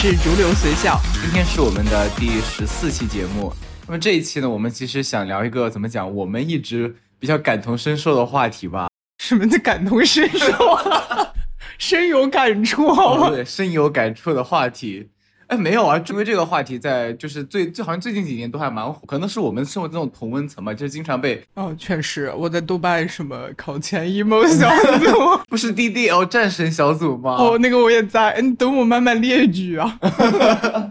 是逐流随笑，今天是我们的第十四期节目。那么这一期呢，我们其实想聊一个怎么讲，我们一直比较感同身受的话题吧。什么叫感同身受啊？深有感触，好吗？对，深有感触的话题。哎，没有啊，因为这个话题在就是最最好像最近几年都还蛮火，可能是我们生活这种同温层嘛，就是经常被哦，确实，我在豆瓣什么考前 emo 小组，不是 DDL 战神小组吗？哦，那个我也在，你等我慢慢列举啊。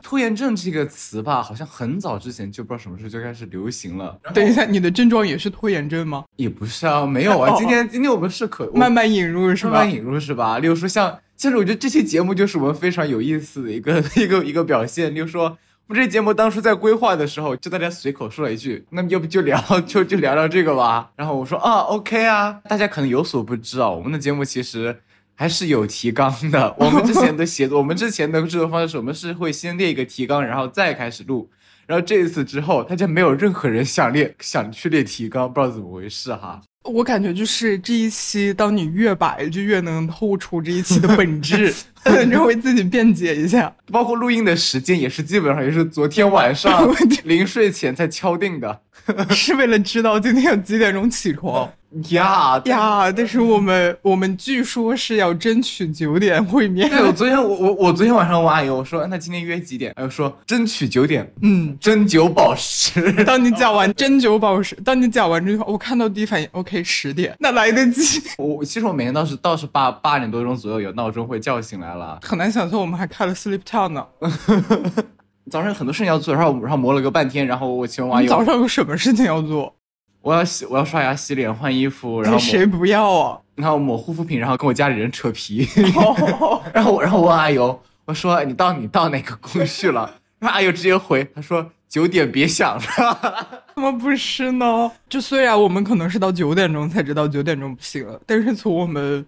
拖延症这个词吧，好像很早之前就不知道什么时候就开始流行了。等一下，你的症状也是拖延症吗？也不是啊，没有啊，今天今天我们是可慢慢引入是吧？慢慢引入是吧？例如说像。其实我觉得这期节目就是我们非常有意思的一个 一个一个表现。比如说，我们这节目当初在规划的时候，就大家随口说了一句：“那么要不就聊就就聊聊这个吧。”然后我说：“啊，OK 啊。”大家可能有所不知啊，我们的节目其实还是有提纲的。我们之前的写作，我们之前的制作方式是我们是会先列一个提纲，然后再开始录。然后这一次之后，大家没有任何人想列想去列提纲，不知道怎么回事哈。我感觉就是这一期，当你越白，就越能透出这一期的本质，就为自己辩解一下。包括录音的时间也是基本上也是昨天晚上临睡前才敲定的，是为了知道今天要几点钟起床。呀呀！但是我们我们据说是要争取九点会面。对，我昨天我我我昨天晚上问阿姨，我说那今天约几点？阿姨说争取九点。嗯，针灸宝石。当你讲完针灸宝石，当你讲完这句话，我看到第一反应，OK，十点，那来得及。我其实我每天倒是倒是八八点多钟左右有闹钟会叫醒来了。很难想象我们还开了 Sleep Town 呢。早上有很多事情要做，然后然后磨了个半天，然后我请问阿尤，早上有什么事情要做？我要洗，我要刷牙、洗脸、换衣服，然后谁不要啊？然后抹护肤品，然后跟我家里人扯皮，然后然后我问阿尤，我说你到你到哪个工序了？然后阿尤直接回，他说九点别想了。怎么不是呢？就虽然我们可能是到九点钟才知道九点钟不行了，但是从我们。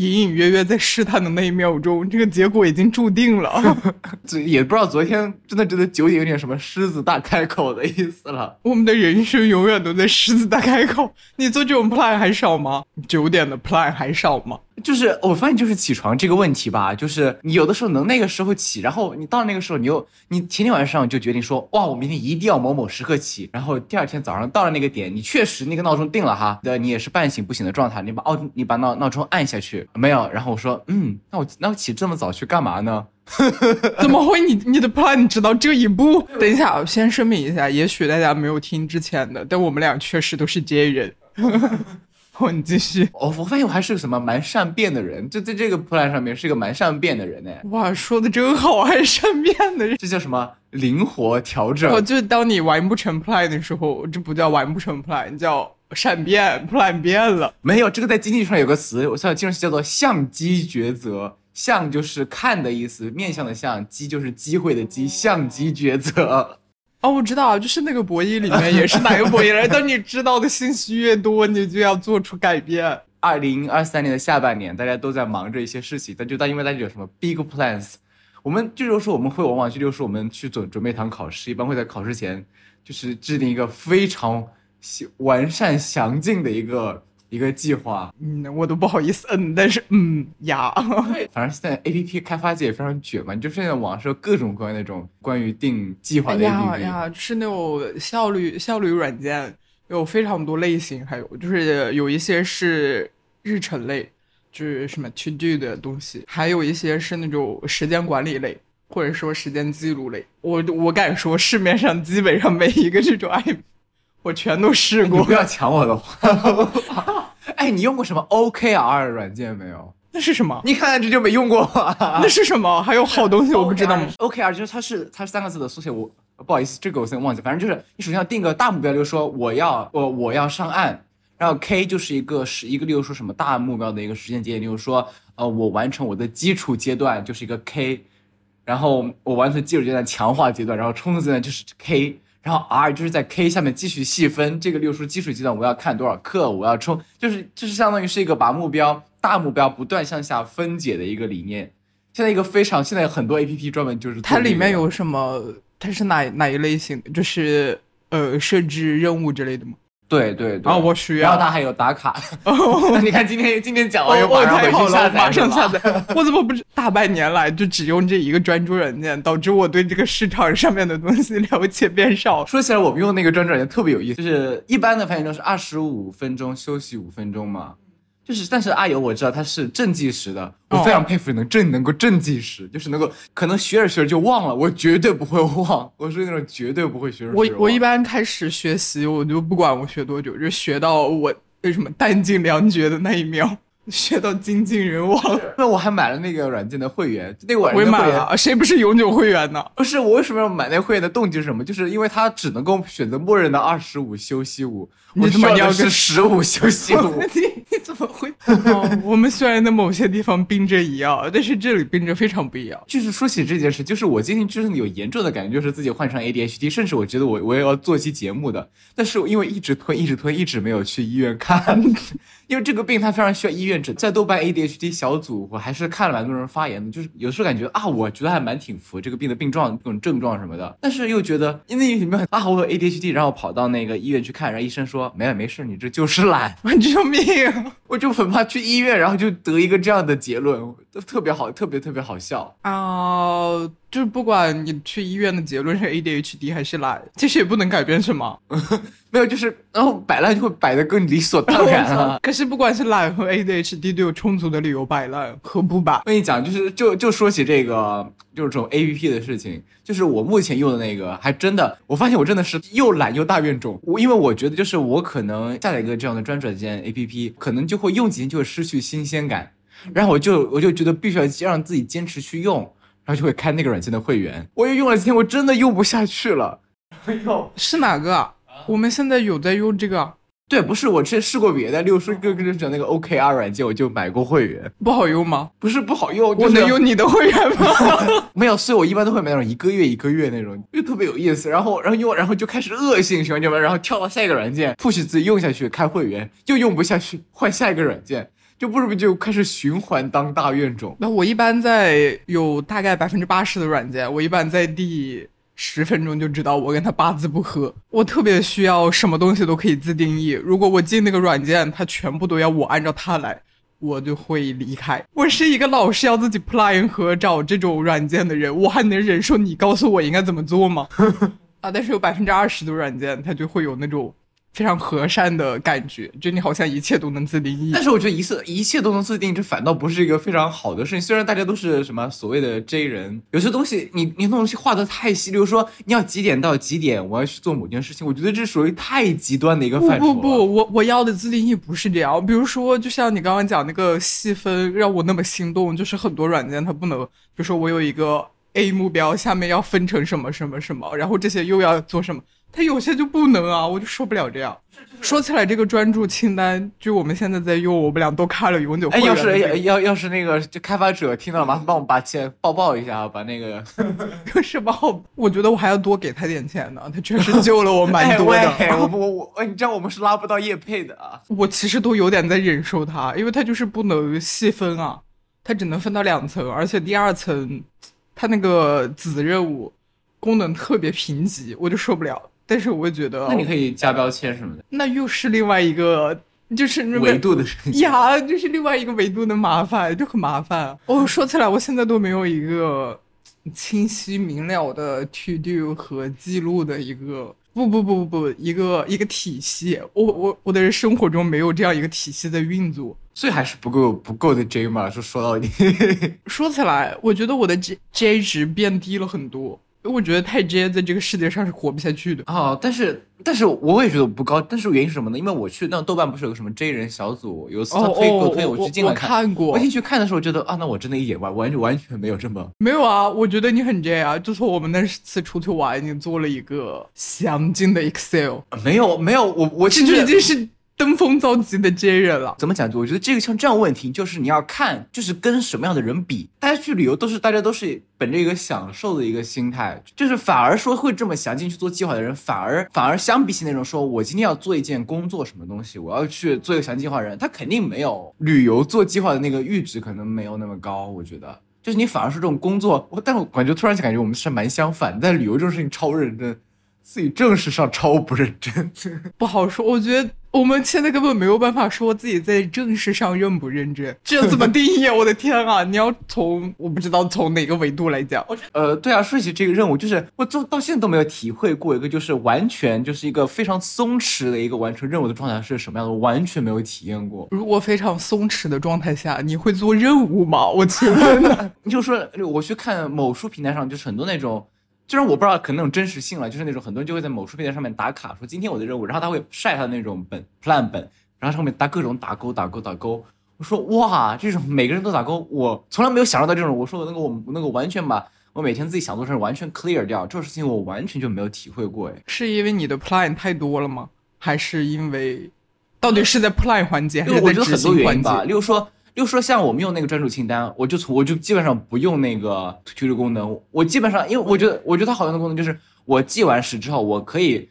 隐隐约约在试探的那一秒钟，这个结果已经注定了。这也不知道昨天真的真的九点有点什么狮子大开口的意思了。我们的人生永远都在狮子大开口。你做这种 plan 还少吗？九点的 plan 还少吗？就是我发现，就是起床这个问题吧，就是你有的时候能那个时候起，然后你到那个时候，你又你前天晚上就决定说，哇，我明天一定要某某时刻起，然后第二天早上到了那个点，你确实那个闹钟定了哈，对，你也是半醒不醒的状态，你把哦，你把闹闹钟按下去没有？然后我说，嗯，那我那我起这么早去干嘛呢？怎么会？你你的 plan 你知道这一步？等一下，我先声明一下，也许大家没有听之前的，但我们俩确实都是 J 人。你继续。我我发现我还是个什么蛮善变的人，就在这个 plan 上面是一个蛮善变的人呢。哇，说的真好，还善变的人。这叫什么？灵活调整。哦，就是当你完不成 plan 的时候，这不叫完不成 plan，叫善变，plan 变了。没有，这个在经济上有个词，我算经济学叫做相机抉择。相就是看的意思，面向的相；机就是机会的机，相机抉择。哦，我知道，就是那个博弈里面也是哪个博弈来。当你知道的信息越多，你就要做出改变。二零二三年的下半年，大家都在忙着一些事情，但就但因为大家有什么 big plans，我们就是说我们会往往就就是我们去准准备一堂考试，一般会在考试前就是制定一个非常完善详尽的一个。一个计划，嗯，我都不好意思，嗯，但是，嗯呀，反正现在 A P P 开发界也非常卷嘛，就是现在网上各种各样那种关于定计划的 A P P，呀，是那种效率效率软件，有非常多类型，还有就是有一些是日程类，就是什么 To Do 的东西，还有一些是那种时间管理类，或者说时间记录类。我我敢说，市面上基本上每一个这种 A P P。我全都试过，不要抢我的话。哎，你用过什么 OKR 软件没有？那是什么？你看看这就没用过。那是什么？还有好东西 我不知道吗？OKR 就是它是它是三个字的缩写。我不好意思，这个我先忘记。反正就是你首先要定个大目标，就是说我要我我要上岸。然后 K 就是一个是一个，例如说什么大目标的一个时间节点，例如说呃我完成我的基础阶段就是一个 K，然后我完成基础阶段强化阶段，然后冲刺阶段就是 K。然后 R 就是在 K 下面继续细分，这个六叔基础阶段我要看多少课，我要冲，就是就是相当于是一个把目标大目标不断向下分解的一个理念。现在一个非常现在很多 A P P 专门就是它里面有什么？它是哪哪一类型？就是呃设置任务之类的吗？对对对，啊，我需要。然后它还有打卡。那 你看今天今天讲完，又哦，马上回太好了，去下载，我马上下载。我怎么不是大半年来就只用这一个专注软件，导致我对这个市场上面的东西了解变少？说起来，我们用那个专注软件特别有意思，就是一般的翻译都是二十五分钟休息五分钟嘛，就是但是阿尤我知道他是正计时的，我非常佩服能正能够正计时，就是能够可能学着学着就忘了，我绝对不会忘，我是那种绝对不会学着学着我我一般开始学习，我就不管我学多久，就学到我为什么弹尽粮绝的那一秒，学到精尽人亡。那我还买了那个软件的会员，那个软我也件会员买了，谁不是永久会员呢？不是我为什么要买那个会员的动机是什么？就是因为它只能够选择默认的二十五休息五，你我需要的怎么你要跟是十五休息五。你 你怎么会？哦，我们虽然在某些地方冰着一样，但是这里冰着非常不一样。就是说起这件事，就是我今天真的有严重的感觉，就是自己患上 ADHD，甚至我觉得我我也要做一期节目的，但是因为一直推，一直推，一直没有去医院看，因为这个病它非常需要医院诊。在豆瓣 ADHD 小组，我还是看了蛮多人发言的，就是有时候感觉啊，我觉得还蛮挺符这个病的病状、各种症状什么的，但是又觉得因为里面啊，我有 ADHD，然后跑到那个医院去看，然后医生说没有没事，你这就是懒。救命！我就很怕去医院，然后就得一个这样的结论，都特别好，特别特别好笑。啊、就是不管你去医院的结论是 ADHD 还是懒，其实也不能改变什么。没有，就是然后摆烂就会摆的更理所当然啊。可是不管是懒和 ADHD 都有充足的理由摆烂，何不摆？我跟你讲，就是就就说起这个，就是这种 A P P 的事情，就是我目前用的那个，还真的，我发现我真的是又懒又大怨种。我因为我觉得，就是我可能下载一个这样的专注软件 A P P，可能就会用几天就会失去新鲜感，然后我就我就觉得必须要让自己坚持去用，然后就会开那个软件的会员。我又用了几天，我真的用不下去了。哎呦，是哪个啊？我们现在有在用这个啊，对，不是我之前试过别的，例如说跟跟讲那个 OKR 软件，我就买过会员，不好用吗？不是不好用，我就是能用你的会员吗？没有，所以我一般都会买那种一个月一个月那种，就特别有意思。然后，然后用，然后就开始恶性循环，就然后跳到下一个软件，push 自己用下去，开会员又用不下去，换下一个软件，就不是不就开始循环当大怨种。那我一般在有大概百分之八十的软件，我一般在第十分钟就知道我跟他八字不合。我特别需要什么东西都可以自定义，如果我进那个软件，它全部都要我按照它来。我就会离开。我是一个老是要自己 plan 和找这种软件的人，我还能忍受你告诉我应该怎么做吗？啊，但是有百分之二十的软件，它就会有那种非常和善的感觉，就你好像一切都能自定义但。是我觉得一切一切都能自定义，这反倒不是一个非常好的事情。虽然大家都是什么所谓的 J 人，有些东西你你那东西画的太细，比如说你要几点到几点我要去做某件事情，我觉得这属于太极端的一个不范畴不。不不，我我要的自定义不是这样。比如说，就像你刚刚讲那个细分，让我那么心动，就是很多软件它不能，比如说我有一个 A 目标，下面要分成什么什么什么，然后这些又要做什么，它有些就不能啊，我就受不了这样。说起来，这个专注清单，就我们现在在用，我们俩都开了永久会哎，员要是。要要是那个这开发者听到了，麻烦帮我把钱报报一下，把那个 是吧？我觉得我还要多给他点钱呢，他确实救了我蛮多的。我我我，哎你知道我们是拉不到叶配的啊。我其实都有点在忍受他，因为他就是不能细分啊，他只能分到两层，而且第二层他那个子任务功能特别贫瘠，我就受不了。但是我觉得，那你可以加标签什么的，那又是另外一个，就是那个维度的事情。呀，就是另外一个维度的麻烦，就很麻烦。哦，说起来，我现在都没有一个清晰明了的 to do 和记录的一个。不不不不不，一个一个体系，我我我的生活中没有这样一个体系在运作。所以还是不够不够的 J 嘛，说说到底，说起来，我觉得我的 J J 值变低了很多，我觉得太 J 在这个世界上是活不下去的。哦，但是但是我也觉得我不高，但是原因是什么呢？因为我去那豆瓣不是有个什么 J 人小组，有一次他哦推给我推，哦，我去进来我看过我，进去看的时候觉得啊，那我真的一点完完全完全没有这么没有啊？我觉得你很 J 啊！就是我们那次出去玩，你做了一个详尽的 Excel，没有没有我我进去已经是登峰造极的 J 人了。怎么讲？我觉得这个像这样问题，就是你要看，就是跟什么样的人比。大家去旅游都是大家都是本着一个享受的一个心态，就是反而说会这么详尽去做计划的人，反而 反而相比起那种说我今天要做一件工作什么东西，我要去做一个详细计划的人，他肯定没有旅游做计划的那个阈值可能没有那么高。我觉得，就是你反而是这种工作，我但我感觉突然间感觉我们是蛮相反，在旅游这种事情超认真。自己正事上超不认真，不好说。我觉得我们现在根本没有办法说自己在正事上认不认真，这怎么定义啊？我的天啊！你要从我不知道从哪个维度来讲。呃，对啊，说起这个任务，就是我做到现在都没有体会过一个就是完全就是一个非常松弛的一个完成任务的状态是什么样的，我完全没有体验过。如果非常松弛的状态下，你会做任务吗？我请问，你 就说我去看某书平台上，就是很多那种。虽然我不知道可能那种真实性了，就是那种很多人就会在某书平台上面打卡，说今天我的任务，然后他会晒他的那种本 plan 本，然后上面打各种打勾打勾打勾。我说哇，这种每个人都打勾，我从来没有享受到这种。我说我那个我那个完全把我每天自己想做事完全 clear 掉，这种事情我完全就没有体会过。哎，是因为你的 plan 太多了吗？还是因为到底是在 plan 环节还是在执行环节？例如说。就说像我们用那个专注清单，我就从我就基本上不用那个推 o 功能，我基本上因为我觉得我觉得它好用的功能就是我记完时之后，我可以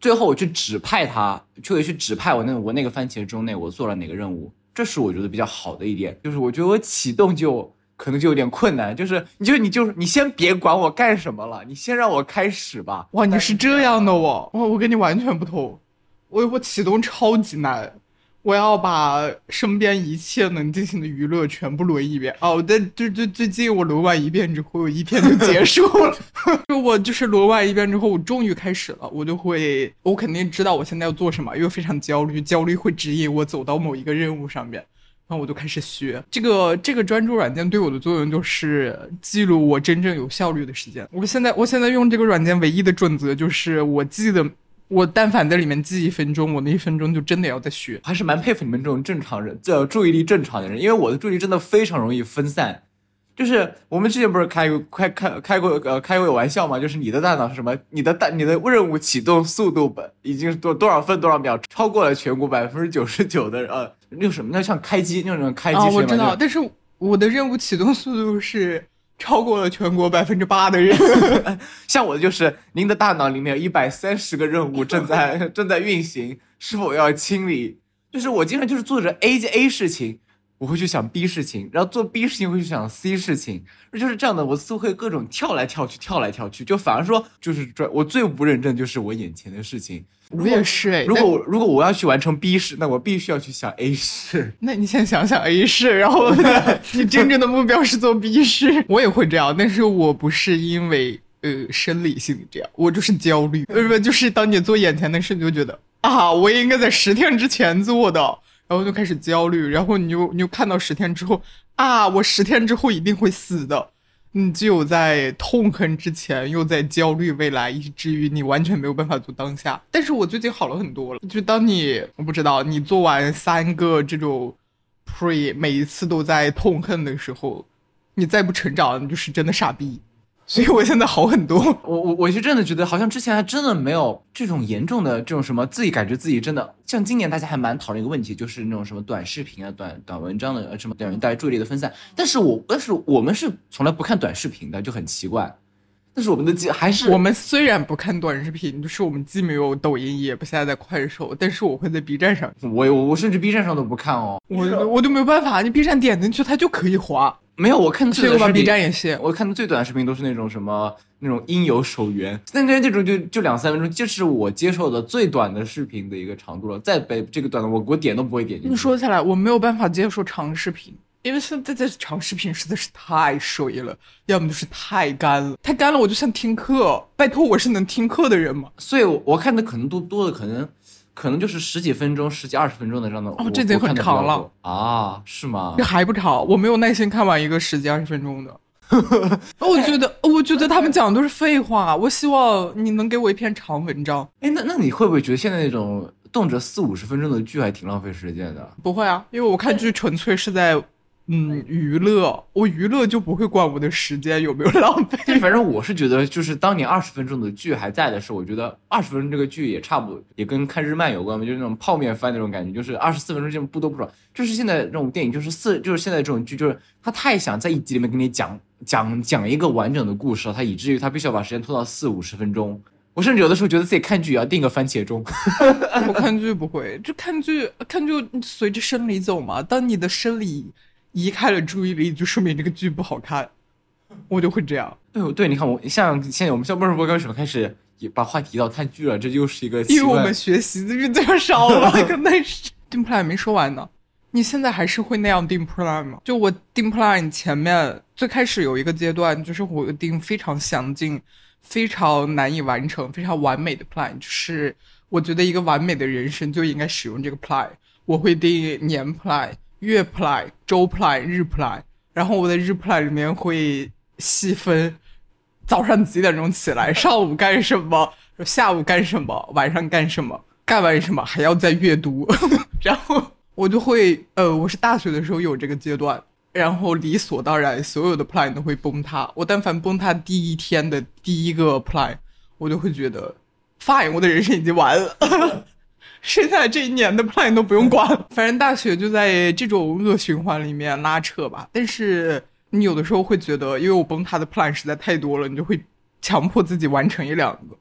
最后我去指派它，就可以去指派我那我那个番茄钟内我做了哪个任务，这是我觉得比较好的一点。就是我觉得我启动就可能就有点困难，就是你就你就是你先别管我干什么了，你先让我开始吧。哇，你是这样的哦，哇，我跟你完全不同，我我启动超级难。我要把身边一切能进行的娱乐全部轮一遍哦，但最最最近我轮完一遍之后，一天就结束了。就我就是轮完一遍之后，我终于开始了，我就会，我肯定知道我现在要做什么，因为非常焦虑，焦虑会指引我走到某一个任务上面，然后我就开始学这个这个专注软件对我的作用就是记录我真正有效率的时间。我现在我现在用这个软件唯一的准则就是我记得。我但凡在里面记一分钟，我那一分钟就真的要在学。还是蛮佩服你们这种正常人，叫注意力正常的人，因为我的注意力真的非常容易分散。就是我们之前不是开开开开过呃开过玩笑嘛，就是你的大脑是什么？你的大你的任务启动速度本已经多多少分多少秒，超过了全国百分之九十九的呃那个什么？那像开机那种开机我知道，但是我的任务启动速度是。超过了全国百分之八的人，像我的就是您的大脑里面有一百三十个任务正在 正在运行，是否要清理？就是我经常就是做着 A A 事情。我会去想 B 事情，然后做 B 事情会去想 C 事情，就是这样的。我似乎会各种跳来跳去，跳来跳去，就反而说就是专我最不认真就是我眼前的事情。我也是哎。如果如果我要去完成 B 市，那我必须要去想 A 市。那你先想想 A 市，然后 你真正的目标是做 B 市。我也会这样，但是我不是因为呃生理性这样，我就是焦虑。呃不？就是当你做眼前的事，你就觉得啊，我应该在十天之前做的。然后就开始焦虑，然后你就你就看到十天之后啊，我十天之后一定会死的，你既有在痛恨之前，又在焦虑未来，以至于你完全没有办法做当下。但是我最近好了很多了，就当你我不知道你做完三个这种 pre，每一次都在痛恨的时候，你再不成长，你就是真的傻逼。所以我现在好很多。我我我是真的觉得，好像之前还真的没有这种严重的这种什么，自己感觉自己真的像今年大家还蛮讨论一个问题，就是那种什么短视频啊、短短文章的什么短带来注意力的分散。但是我但是我们是从来不看短视频的，就很奇怪。但是我们的记还是我们虽然不看短视频，就是我们既没有抖音，也不下载快手，但是我会在 B 站上。我我甚至 B 站上都不看哦，我我就没有办法，你 B 站点进去它就可以滑。没有，我看最短视频，B 站也是。我看的最短的视频都是那种什么那种音游手缘，那那这种就就两三分钟，就是我接受的最短的视频的一个长度了。再被这个短的，我我点都不会点进去。你说起来，我没有办法接受长视频，因为现在这长视频实在是太水了，要么就是太干了，太干了，我就像听课。拜托，我是能听课的人吗？所以，我我看的可能都多的可能。可能就是十几分钟、十几二十分钟的这样的哦，这已经很长了啊？是吗？这还不长，我没有耐心看完一个十几二十分钟的。我觉得，我觉得他们讲的都是废话。我希望你能给我一篇长文章。哎，那那你会不会觉得现在那种动辄四五十分钟的剧还挺浪费时间的？不会啊，因为我看剧纯粹是在。嗯，娱乐，我娱乐就不会管我的时间有没有浪费。反正我是觉得，就是当你二十分钟的剧还在的时候，我觉得二十分钟这个剧也差不多，也跟看日漫有关嘛，就是那种泡面番那种感觉，就是二十四分钟这种不多不少。就是现在这种电影，就是四，就是现在这种剧，就是他太想在一集里面给你讲讲讲一个完整的故事了，他以至于他必须要把时间拖到四五十分钟。我甚至有的时候觉得自己看剧也要定个番茄钟。我看剧不会，就看剧看剧随着生理走嘛。当你的生理。移开了注意力，就说明这个剧不好看，我就会这样。对，对，你看我像现在我们校播直播为什么开始也把话题移到看剧了，这又是一个因为我们。学习的比较少了，可能是定 plan 没说完呢。你现在还是会那样定 plan 吗？就我定 plan 前面最开始有一个阶段，就是我定非常详尽、非常难以完成、非常完美的 plan，就是我觉得一个完美的人生就应该使用这个 plan。我会定年 plan、月 plan、周 plan、日 plan，然后我的日 plan 里面会细分早上几点钟起来，上午干什么，下午干什么，晚上干什么，干完什么还要再阅读，然后我就会，呃，我是大学的时候有这个阶段，然后理所当然，所有的 plan 都会崩塌。我但凡崩塌第一天的第一个 plan，我就会觉得，fine，我的人生已经完了。剩下的这一年的 plan 都不用管了，反正大学就在这种恶循环里面拉扯吧。但是你有的时候会觉得，因为我崩塌的 plan 实在太多了，你就会强迫自己完成一两个。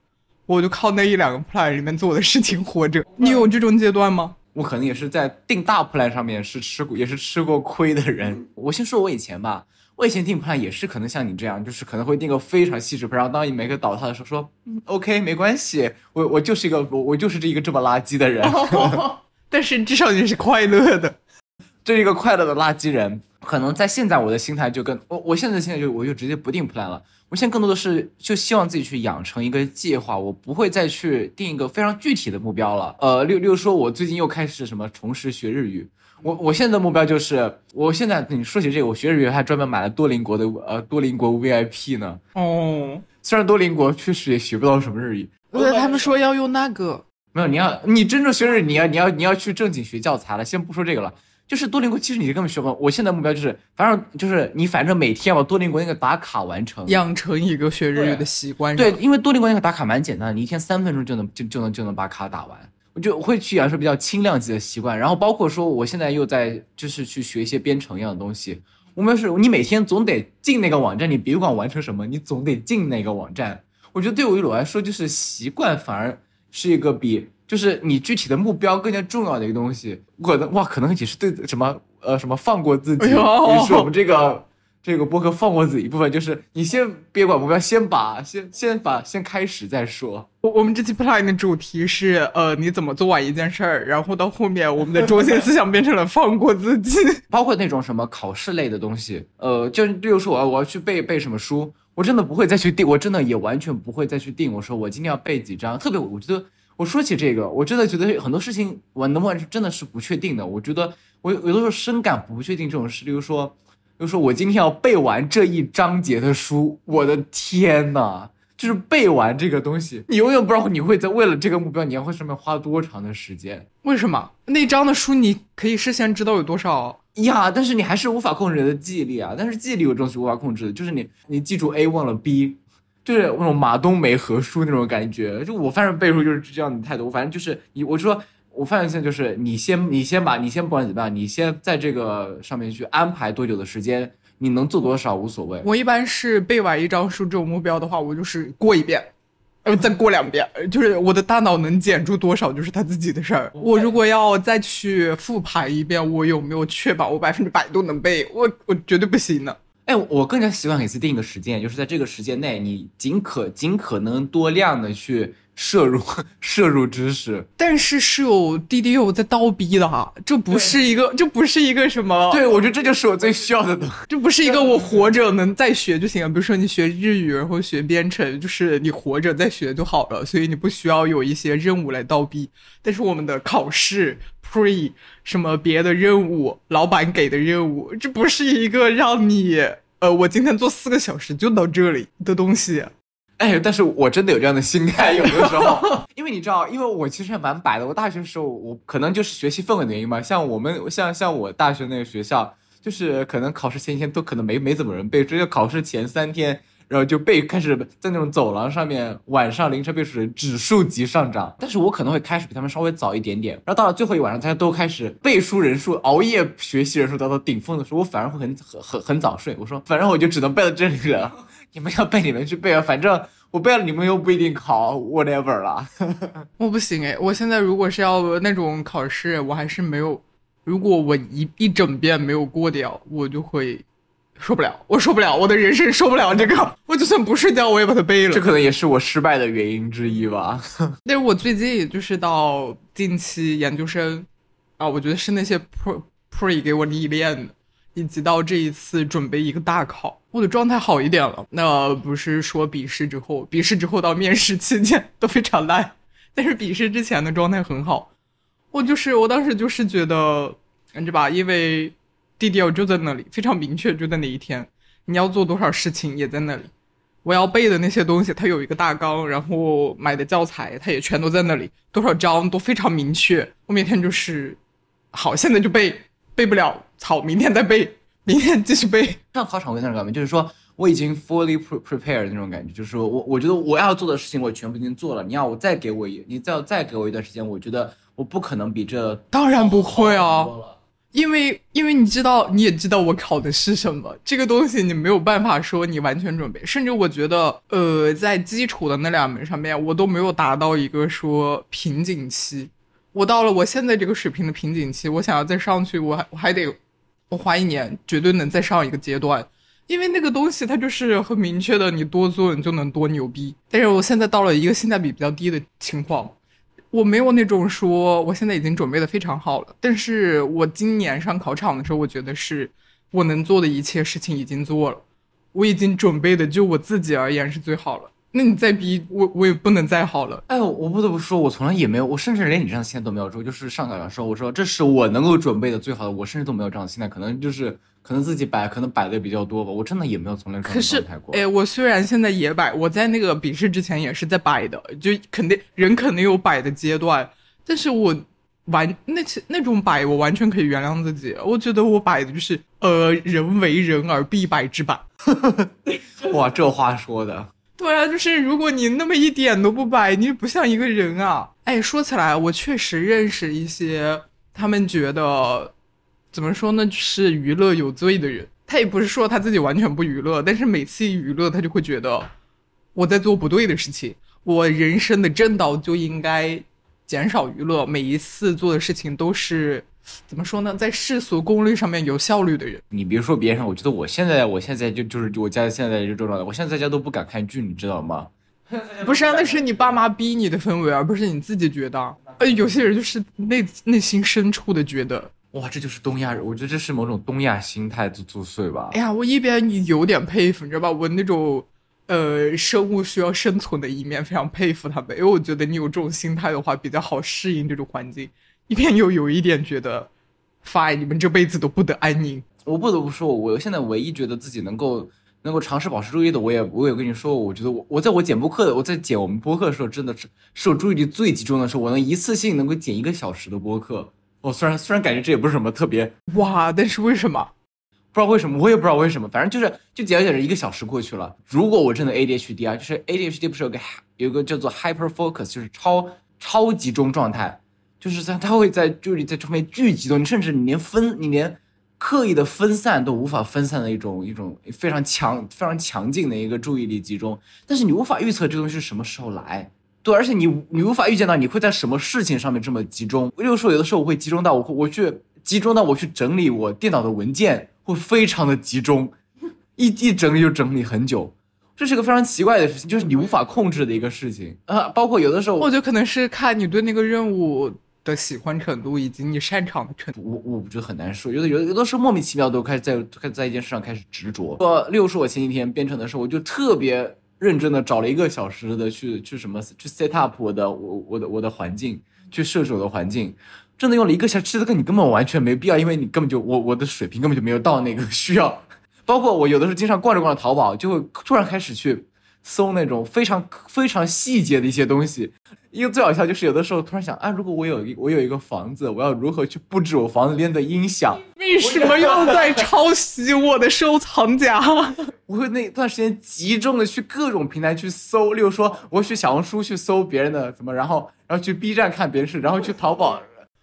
我就靠那一两个 plan 里面做的事情活着。你有这种阶段吗？我可能也是在定大 plan 上面是吃过，也是吃过亏的人。我先说我以前吧，我以前定 plan 也是可能像你这样，就是可能会定个非常细致 plan，然后当你每个倒塌的时候说，嗯，OK，没关系，我我就是一个我我就是这一个这么垃圾的人，但是至少你是快乐的。这是一个快乐的垃圾人。可能在现在我的心态就跟我我现在现在就我就直接不定 plan 了。我现在更多的是就希望自己去养成一个计划，我不会再去定一个非常具体的目标了。呃，例例如说，我最近又开始什么重拾学日语。我我现在的目标就是，我现在你说起这个，我学日语还专门买了多邻国的呃多邻国 VIP 呢。哦，虽然多邻国确实也学不到什么日语，对，他们说要用那个，没有，你要你真正学日语，你要你要你要去正经学教材了。先不说这个了，就是多邻国，其实你根本学不到。我现在目标就是，反正就是你反正每天把多邻国那个打卡完成。养成一个学日语的习惯。对，，因为多邻国那个打卡蛮简单的，你一天三分钟就能就就能就能把卡打完。我就会去养成比较轻量级的习惯，然后包括说我现在又在就是去学一些编程一样的东西。我们是你每天总得进那个网站，你别管完成什么，你总得进那个网站。我觉得对我来说，就是习惯反而是一个比就是你具体的目标更加重要的一个东西。可能哇，可能也是对什么呃什么放过自己，哎呦也是我们这个这个播客放过自己一部分，就是你先别管目标，先把先先把先开始再说。我我们这期 plan 的主题是呃你怎么做完一件事儿，然后到后面我们的中心思想变成了放过自己。包括那种什么考试类的东西，呃，就例如说我要我要去背背什么书，我真的不会再去定，我真的也完全不会再去定。我说我今天要背几章，特别我觉得我说起这个，我真的觉得很多事情我能不能真的是不确定的。我觉得我有有的时候深感不确定这种事，例如说，例如说我今天要背完这一章节的书，我的天呐！就是背完这个东西，你永远不知道你会在为了这个目标，你要会上面花多长的时间。为什么那章的书你可以事先知道有多少？呀，但是你还是无法控制人的记忆力啊！但是记忆力有东西无法控制的，就是你你记住 A 忘了 B，就是那种马冬梅和书那种感觉。就我反正背书就是这样的态度，我反正就是你，我就说我发现现在就是你先你先把你先不管怎么样，你先在这个上面去安排多久的时间，你能做多少无所谓。我一般是背完一张书这种目标的话，我就是过一遍，呃，再过两遍，呃就是我的大脑能减住多少就是他自己的事儿。我如果要再去复盘一遍，我有没有确保我百分之百都能背？我我绝对不行的。哎，我更加习惯给自己定一个时间，就是在这个时间内，你尽可尽可能多量的去摄入 摄入知识。但是是有滴滴有在倒逼的哈，这不是一个，这不是一个什么，对，我觉得这就是我最需要的东西。这不是一个我活着能再学就行了。比如说你学日语，然后学编程，就是你活着再学就好了，所以你不需要有一些任务来倒逼。但是我们的考试 pre 什么别的任务，老板给的任务，这不是一个让你呃，我今天做四个小时就到这里的东西。哎，但是我真的有这样的心态，有的时候，因为你知道，因为我其实还蛮摆的。我大学的时候，我可能就是学习氛围的原因吧。像我们，像像我大学那个学校，就是可能考试前一天都可能没没怎么人背，只有考试前三天，然后就背，开始在那种走廊上面，晚上凌晨背书，指数级上涨。但是我可能会开始比他们稍微早一点点，然后到了最后一晚上，大家都开始背书人数、熬夜学习人数达到顶峰的时候，我反而会很很很很早睡。我说，反正我就只能背到这里了。你们要背你们去背啊，反正我背了你们又不一定考 whatever 啦。我不行哎，我现在如果是要那种考试，我还是没有。如果我一一整遍没有过掉，我就会受不了，我受不了，我的人生受不了这个，我就算不睡觉我也把它背了。这可能也是我失败的原因之一吧。但是我最近就是到近期研究生啊，我觉得是那些 pre pre 给我历练的，以及到这一次准备一个大考，我的状态好一点了。那不是说笔试之后，笔试之后到面试期间 都非常烂，但是笔试之前的状态很好。我就是我当时就是觉得，感觉吧，因为。地点就在那里，非常明确，就在那一天，你要做多少事情也在那里。我要背的那些东西，它有一个大纲，然后买的教材，它也全都在那里，多少章都非常明确。我每天就是，好，现在就背，背不了，操，明天再背，明天继续背。上考场会那种感觉，就是说我已经 fully prepared 那种感觉，就是说我我觉得我要做的事情我全部已经做了。你要我再给我一，你再再给我一段时间，我觉得我不可能比这当然不会啊。因为，因为你知道，你也知道我考的是什么，这个东西你没有办法说你完全准备。甚至我觉得，呃，在基础的那两门上面，我都没有达到一个说瓶颈期。我到了我现在这个水平的瓶颈期，我想要再上去，我还我还得我花一年，绝对能再上一个阶段。因为那个东西它就是很明确的，你多做你就能多牛逼。但是我现在到了一个性价比比较低的情况。我没有那种说我现在已经准备的非常好了，但是我今年上考场的时候，我觉得是我能做的一切事情已经做了，我已经准备的就我自己而言是最好了。那你再逼我，我也不能再好了。哎，我不得不说，我从来也没有，我甚至连你这样的心态都没有。说就是上考场的时候，我说这是我能够准备的最好的，我甚至都没有这样的心态，可能就是。可能自己摆，可能摆的比较多吧。我真的也没有从来可是，哎，我虽然现在也摆，我在那个笔试之前也是在摆的，就肯定人肯定有摆的阶段。但是我完那些那种摆，我完全可以原谅自己。我觉得我摆的就是呃，人为人而必摆之摆。哇，这话说的。对啊，就是如果你那么一点都不摆，你不像一个人啊。哎，说起来，我确实认识一些，他们觉得。怎么说呢？是娱乐有罪的人，他也不是说他自己完全不娱乐，但是每次一娱乐，他就会觉得我在做不对的事情。我人生的正道就应该减少娱乐，每一次做的事情都是怎么说呢？在世俗功利上面有效率的人。你别说别人，我觉得我现在，我现在就就是我家现在就这状态，我现在在家都不敢看剧，你知道吗？不是，啊那是你爸妈逼你的氛围，而不是你自己觉得。呃，有些人就是内内心深处的觉得。哇，这就是东亚人，我觉得这是某种东亚心态的作祟吧。哎呀，我一边有点佩服，你知道吧？我那种，呃，生物需要生存的一面非常佩服他们，因为我觉得你有这种心态的话，比较好适应这种环境。一边又有一点觉得，fine，你们这辈子都不得安宁。我不得不说，我现在唯一觉得自己能够能够尝试保持注意的，我也我也跟你说，我觉得我我在我剪播客的，我在剪我们播客的时候，真的是是我注意力最集中的时候，我能一次性能够剪一个小时的播客。我虽然虽然感觉这也不是什么特别哇，但是为什么？不知道为什么，我也不知道为什么。反正就是就剪着剪着一个小时过去了。如果我真的 ADHD 啊，就是 ADHD 不是有个有个叫做 hyper focus，就是超超集中状态，就是在它会在注意力在这方面巨集中，你甚至你连分你连刻意的分散都无法分散的一种一种非常强非常强劲的一个注意力集中。但是你无法预测这东西是什么时候来。对，而且你你无法预见到你会在什么事情上面这么集中。例如说，有的时候我会集中到我我去集中到我去整理我电脑的文件，会非常的集中，一一整理就整理很久。这是个非常奇怪的事情，就是你无法控制的一个事情啊。包括有的时候，我觉得可能是看你对那个任务的喜欢程度以及你擅长的程度。我我觉得很难说，有的有的有的时候莫名其妙都开始在开始在一件事上开始执着。说，例如说我前几天编程的时候，我就特别。认真的找了一个小时的去去什么去 set up 我的我我的我的环境，去设置我的环境，真的用了一个小时，这个你根本完全没必要，因为你根本就我我的水平根本就没有到那个需要。包括我有的时候经常逛着逛着淘宝，就会突然开始去搜那种非常非常细节的一些东西。一个最好笑就是有的时候突然想啊，如果我有一我有一个房子，我要如何去布置我房子里面的音响？为什么又在抄袭我的收藏夹？我会那段时间集中的去各种平台去搜，例如说我去小红书去搜别人的什么，然后然后去 B 站看别人事，然后去淘宝。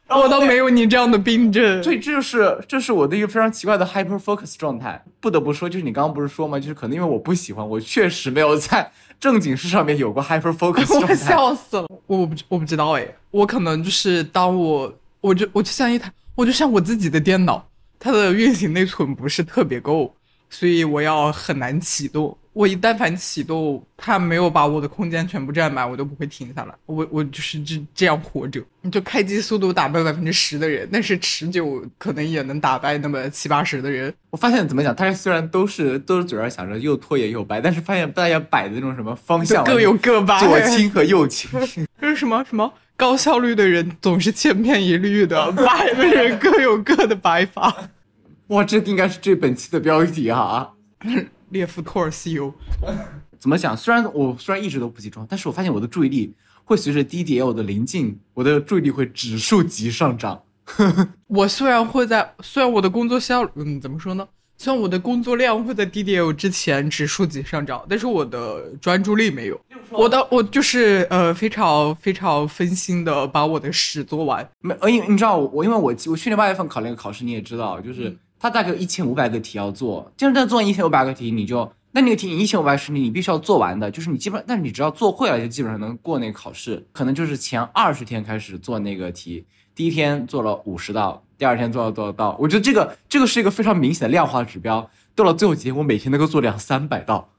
我倒没有你这样的病症。对，这就是这是我的一个非常奇怪的 hyper focus 状态。不得不说，就是你刚刚不是说吗？就是可能因为我不喜欢，我确实没有在正经事上面有过 hyper focus 状态。我笑死了，我不我不知道哎，我可能就是当我我就我就像一台，我就像我自己的电脑，它的运行内存不是特别够。所以我要很难启动。我一但凡启动，它没有把我的空间全部占满，我都不会停下来。我我就是这这样活着。你就开机速度打败百分之十的人，但是持久可能也能打败那么七八十的人。我发现怎么讲，大家虽然都是都是嘴上想着又拖延又摆，但是发现大家摆的那种什么方向各有各摆，左倾和右倾。这是什么什么高效率的人总是千篇一律的，摆的人各有各的摆法。哇，这应该是这本期的标题哈。列夫·托尔斯泰，怎么讲？虽然我虽然一直都不集中，但是我发现我的注意力会随着 DDL 的临近，我的注意力会指数级上涨。我虽然会在，虽然我的工作效，嗯，怎么说呢？虽然我的工作量会在 DDL 之前指数级上涨，但是我的专注力没有。我的我就是呃，非常非常分心的把我的事做完。没，因为你知道我，因为我我去年八月份考那个考试，你也知道，就是。它大概有一千五百个题要做，就是做完一千五百个题，你就那那个题你一千五百十题你必须要做完的，就是你基本，但是你只要做会了，就基本上能过那个考试。可能就是前二十天开始做那个题，第一天做了五十道，第二天做了多少道？我觉得这个这个是一个非常明显的量化指标。到了最后几天，我每天能够做两三百道，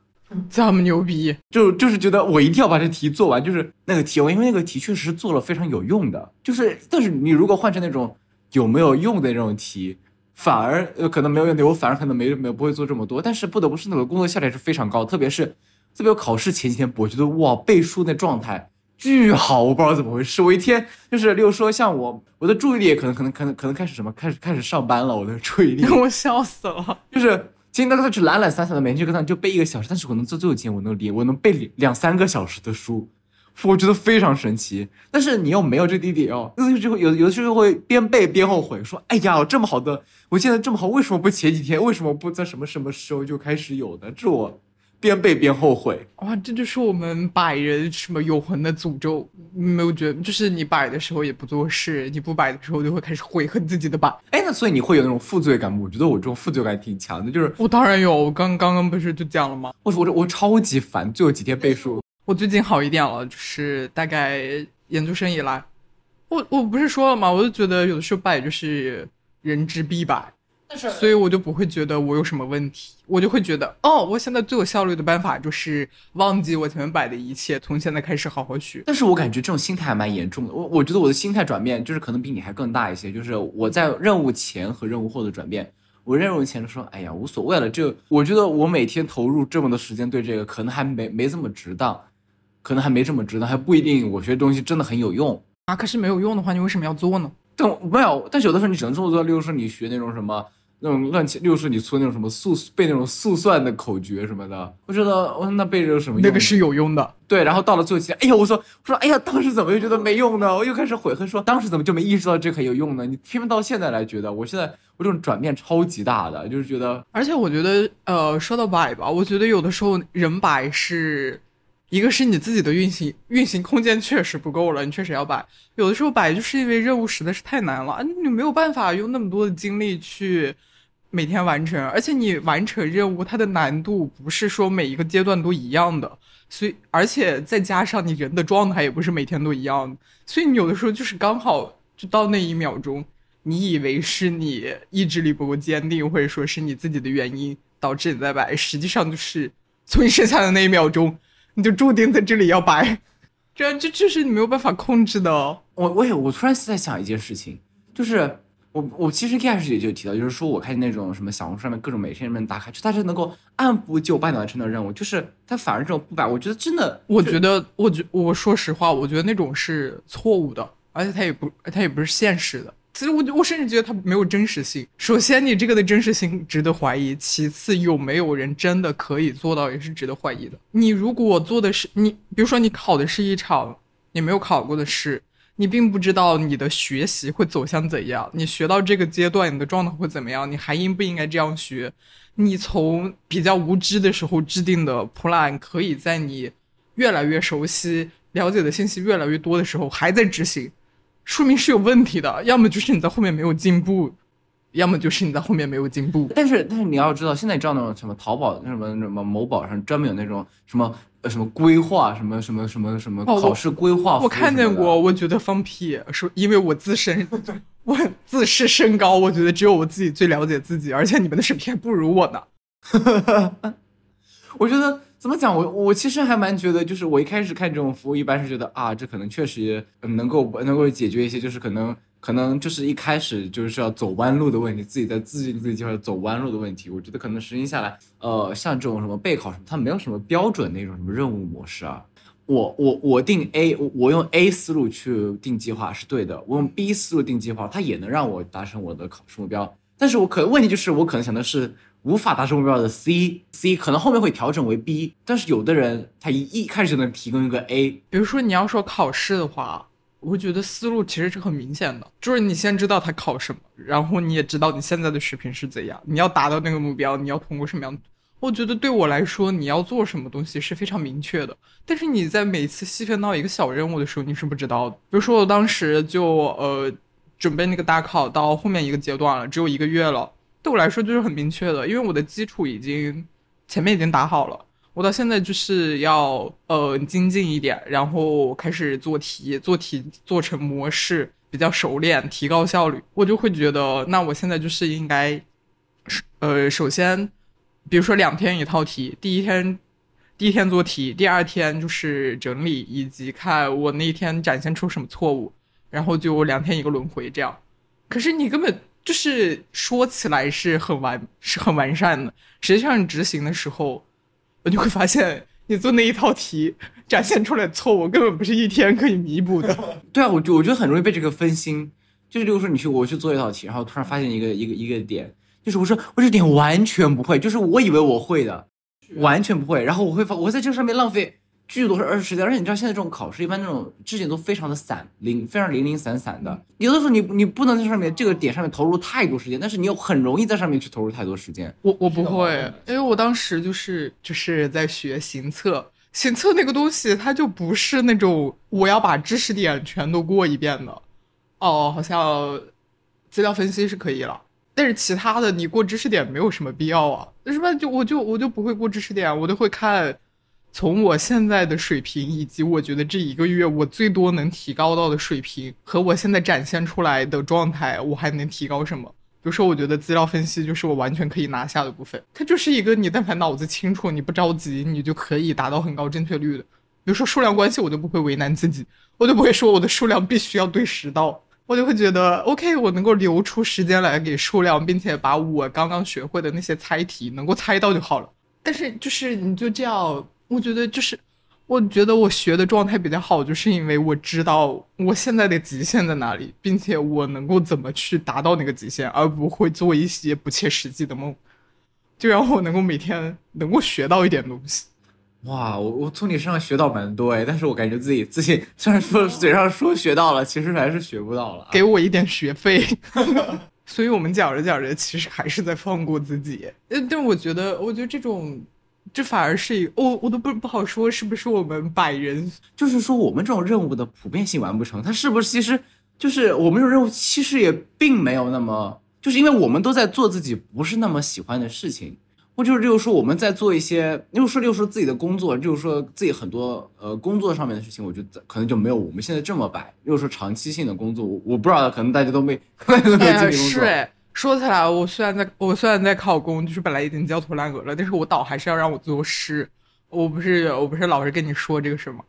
这么牛逼，就就是觉得我一定要把这题做完。就是那个题，我因为那个题确实是做了非常有用的，就是但是你如果换成那种有没有用的那种题。反而呃可能没有问题，我反而可能没没不会做这么多，但是不得不说那个工作效率是非常高，特别是特别考试前几天，我觉得哇背书那状态巨好，我不知道怎么回事，我一天就是例如说像我我的注意力可能可能可能可能开始什么开始开始上班了，我的注意力 我笑死了，就是今天大概是懒懒散散的每天就跟他就背一个小时，但是我能做最后几天我能理我能背两三个小时的书。我觉得非常神奇，但是你又没有这弟弟哦，那就会有有的时候会边背边后悔，说：“哎呀，这么好的，我现在这么好，为什么不前几天？为什么不在什么什么时候就开始有的？”这我边背边后悔。哇，这就是我们摆人什么永恒的诅咒，没有觉得？就是你摆的时候也不做事，你不摆的时候就会开始悔恨自己的摆。哎，那所以你会有那种负罪感吗？我觉得我这种负罪感挺强的，就是我当然有，我刚刚刚不是就讲了吗？我我我超级烦，最后几天背书。我最近好一点了，就是大概研究生以来，我我不是说了吗？我就觉得有的时候摆就是人之必摆，但是所以我就不会觉得我有什么问题，我就会觉得哦，我现在最有效率的办法就是忘记我前面摆的一切，从现在开始好好学。但是我感觉这种心态还蛮严重的，我我觉得我的心态转变就是可能比你还更大一些，就是我在任务前和任务后的转变。我任务前就说，哎呀，无所谓了，这我觉得我每天投入这么多时间对这个，可能还没没这么值当。可能还没这么值呢，还不一定。我学东西真的很有用啊！可是没有用的话，你为什么要做呢？但没有，但是有的时候你只能这么做。例如说，你学那种什么那种乱七，例如说你出那种什么速背那种速算的口诀什么的，我觉得我说那背着有什么用？那个是有用的。对，然后到了最后期，哎呀，我说我说，哎呀，当时怎么又觉得没用呢？我又开始悔恨，说当时怎么就没意识到这很有用呢？你偏偏到现在来觉得，我现在我这种转变超级大的，就是觉得。而且我觉得，呃，说到摆吧，我觉得有的时候人摆是。一个是你自己的运行运行空间确实不够了，你确实要摆。有的时候摆就是因为任务实在是太难了，你没有办法用那么多的精力去每天完成。而且你完成任务，它的难度不是说每一个阶段都一样的，所以而且再加上你人的状态也不是每天都一样的，所以你有的时候就是刚好就到那一秒钟，你以为是你意志力不够坚定，或者说是你自己的原因导致你在摆，实际上就是从你剩下的那一秒钟。你就注定在这里要白，这这这是你没有办法控制的。我我也我突然在想一件事情，就是我我其实一开始也就提到，就是说我看那种什么小红书上面各种美食人们打卡，就他是能够按部就班的完成的任务，就是他反而这种不白，我觉得真的，我觉得我觉我说实话，我觉得那种是错误的，而且他也不他也不是现实的。其实我我甚至觉得它没有真实性。首先，你这个的真实性值得怀疑；其次，有没有人真的可以做到，也是值得怀疑的。你如果做的是你，比如说你考的是一场你没有考过的试，你并不知道你的学习会走向怎样，你学到这个阶段你的状态会怎么样，你还应不应该这样学？你从比较无知的时候制定的 plan，可以在你越来越熟悉、了解的信息越来越多的时候还在执行。说明是有问题的，要么就是你在后面没有进步，要么就是你在后面没有进步。但是，但是你要知道，现在你知道那种什么淘宝、那什么什么某宝上专门有那种什么呃什么规划、什么什么什么什么考试规划。我看见过，我觉得放屁，说因为我自身我自视甚高，我觉得只有我自己最了解自己，而且你们的水平不如我呢。我觉得怎么讲，我我其实还蛮觉得，就是我一开始看这种服务，一般是觉得啊，这可能确实能够能够解决一些，就是可能可能就是一开始就是要走弯路的问题，自己在自己自己介绍走弯路的问题。我觉得可能实行下来，呃，像这种什么备考什么，它没有什么标准那种什么任务模式啊。我我我定 A，我我用 A 思路去定计划是对的，我用 B 思路定计划，它也能让我达成我的考试目标。但是我可能问题就是我可能想的是无法达成目标的 C，C 可能后面会调整为 B。但是有的人他一一开始就能提供一个 A，比如说你要说考试的话，我觉得思路其实是很明显的，就是你先知道他考什么，然后你也知道你现在的水平是怎样，你要达到那个目标，你要通过什么样。我觉得对我来说，你要做什么东西是非常明确的。但是你在每次细分到一个小任务的时候，你是不知道的。比如说我当时就呃准备那个大考到后面一个阶段了，只有一个月了。对我来说就是很明确的，因为我的基础已经前面已经打好了。我到现在就是要呃精进一点，然后开始做题，做题做成模式比较熟练，提高效率。我就会觉得，那我现在就是应该，呃，首先。比如说两天一套题，第一天，第一天做题，第二天就是整理以及看我那一天展现出什么错误，然后就两天一个轮回这样。可是你根本就是说起来是很完是很完善的，实际上执行的时候，我就会发现你做那一套题展现出来错误根本不是一天可以弥补的。对啊，我就我觉得很容易被这个分心，就是比如说你去我去做一套题，然后突然发现一个一个一个点。就是我说我这点完全不会，就是我以为我会的，完全不会。然后我会发，我在这上面浪费巨多的时间。而且你知道现在这种考试，一般那种知识都非常的散，零非常零零散散的。有的时候你你不能在上面这个点上面投入太多时间，但是你又很容易在上面去投入太多时间。我我不会，因为我当时就是就是在学行测，行测那个东西它就不是那种我要把知识点全都过一遍的。哦，好像资料分析是可以了。但是其他的，你过知识点没有什么必要啊，什么？就我就我就不会过知识点，我都会看，从我现在的水平以及我觉得这一个月我最多能提高到的水平和我现在展现出来的状态，我还能提高什么？比如说，我觉得资料分析就是我完全可以拿下的部分，它就是一个你但凡脑子清楚，你不着急，你就可以达到很高正确率的。比如说数量关系，我就不会为难自己，我就不会说我的数量必须要对十道。我就会觉得，OK，我能够留出时间来给数量，并且把我刚刚学会的那些猜题能够猜到就好了。但是就是你就这样，我觉得就是，我觉得我学的状态比较好，就是因为我知道我现在的极限在哪里，并且我能够怎么去达到那个极限，而不会做一些不切实际的梦，就让我能够每天能够学到一点东西。哇，我我从你身上学到蛮多哎，但是我感觉自己自己虽然说嘴上说学到了，其实还是学不到了。给我一点学费，所以我们讲着讲着，其实还是在放过自己。但但我觉得，我觉得这种，这反而是一，我我都不不好说是不是我们百人，就是说我们这种任务的普遍性完不成，它是不是其实就是我们这种任务其实也并没有那么，就是因为我们都在做自己不是那么喜欢的事情。或就是就是说我们在做一些，又说又说自己的工作，就是说自己很多呃工作上面的事情，我觉得可能就没有我们现在这么摆。又说长期性的工作，我我不知道，可能大家都没没经历工作。是，说起来，我虽然在我虽然在考公，就是本来已经焦头烂额了，但是我导还是要让我做诗。我不是我不是老是跟你说这个什么？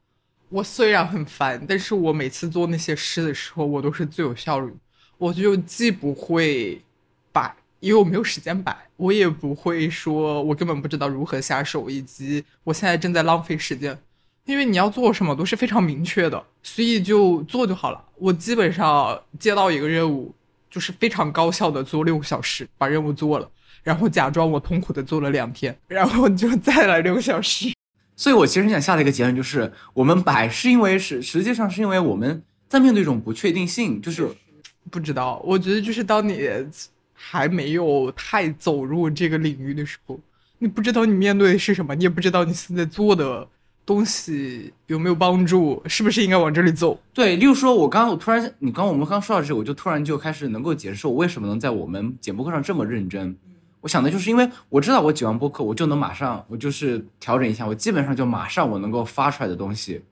我虽然很烦，但是我每次做那些诗的时候，我都是最有效率。我就既不会摆。因为我没有时间摆，我也不会说，我根本不知道如何下手，以及我现在正在浪费时间。因为你要做什么都是非常明确的，所以就做就好了。我基本上接到一个任务，就是非常高效的做六个小时，把任务做了，然后假装我痛苦的做了两天，然后就再来六个小时。所以我其实想下的一个结论就是，我们摆是因为是实际上是因为我们在面对一种不确定性，就是不知道。我觉得就是当你。还没有太走入这个领域的时候，你不知道你面对的是什么，你也不知道你现在做的东西有没有帮助，是不是应该往这里走？对，例如说，我刚刚我突然，你刚我们刚说到这，我就突然就开始能够解释我为什么能在我们剪播课上这么认真。我想的就是因为我知道我剪完播客，我就能马上，我就是调整一下，我基本上就马上我能够发出来的东西，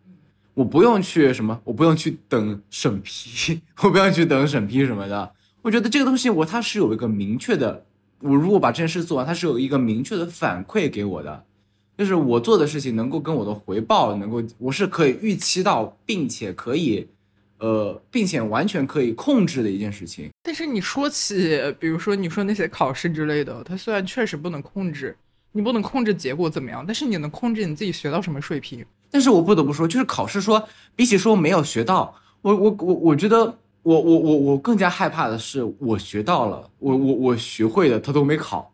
我不用去什么，我不用去等审批，我不用去等审批什么的。我觉得这个东西，我它是有一个明确的我如果把这件事做完，它是有一个明确的反馈给我的，就是我做的事情能够跟我的回报能够，我是可以预期到，并且可以，呃，并且完全可以控制的一件事情。但是你说起，比如说你说那些考试之类的，它虽然确实不能控制，你不能控制结果怎么样，但是你能控制你自己学到什么水平。但是我不得不说，就是考试说，比起说没有学到，我我我我觉得。我我我我更加害怕的是，我学到了，我我我学会的他都没考，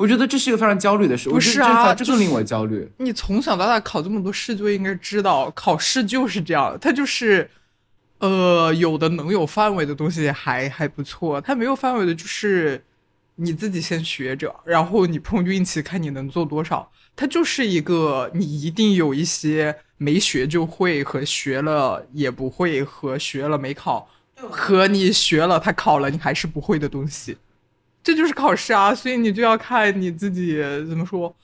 我觉得这是一个非常焦虑的事。不是啊，这更令我焦虑。你从小到大考这么多试，就应该知道，考试就是这样，它就是，呃，有的能有范围的东西还还不错，它没有范围的，就是你自己先学着，然后你碰运气，看你能做多少。它就是一个，你一定有一些没学就会和学了也不会和学了没考。和你学了，他考了，你还是不会的东西，这就是考试啊！所以你就要看你自己怎么说。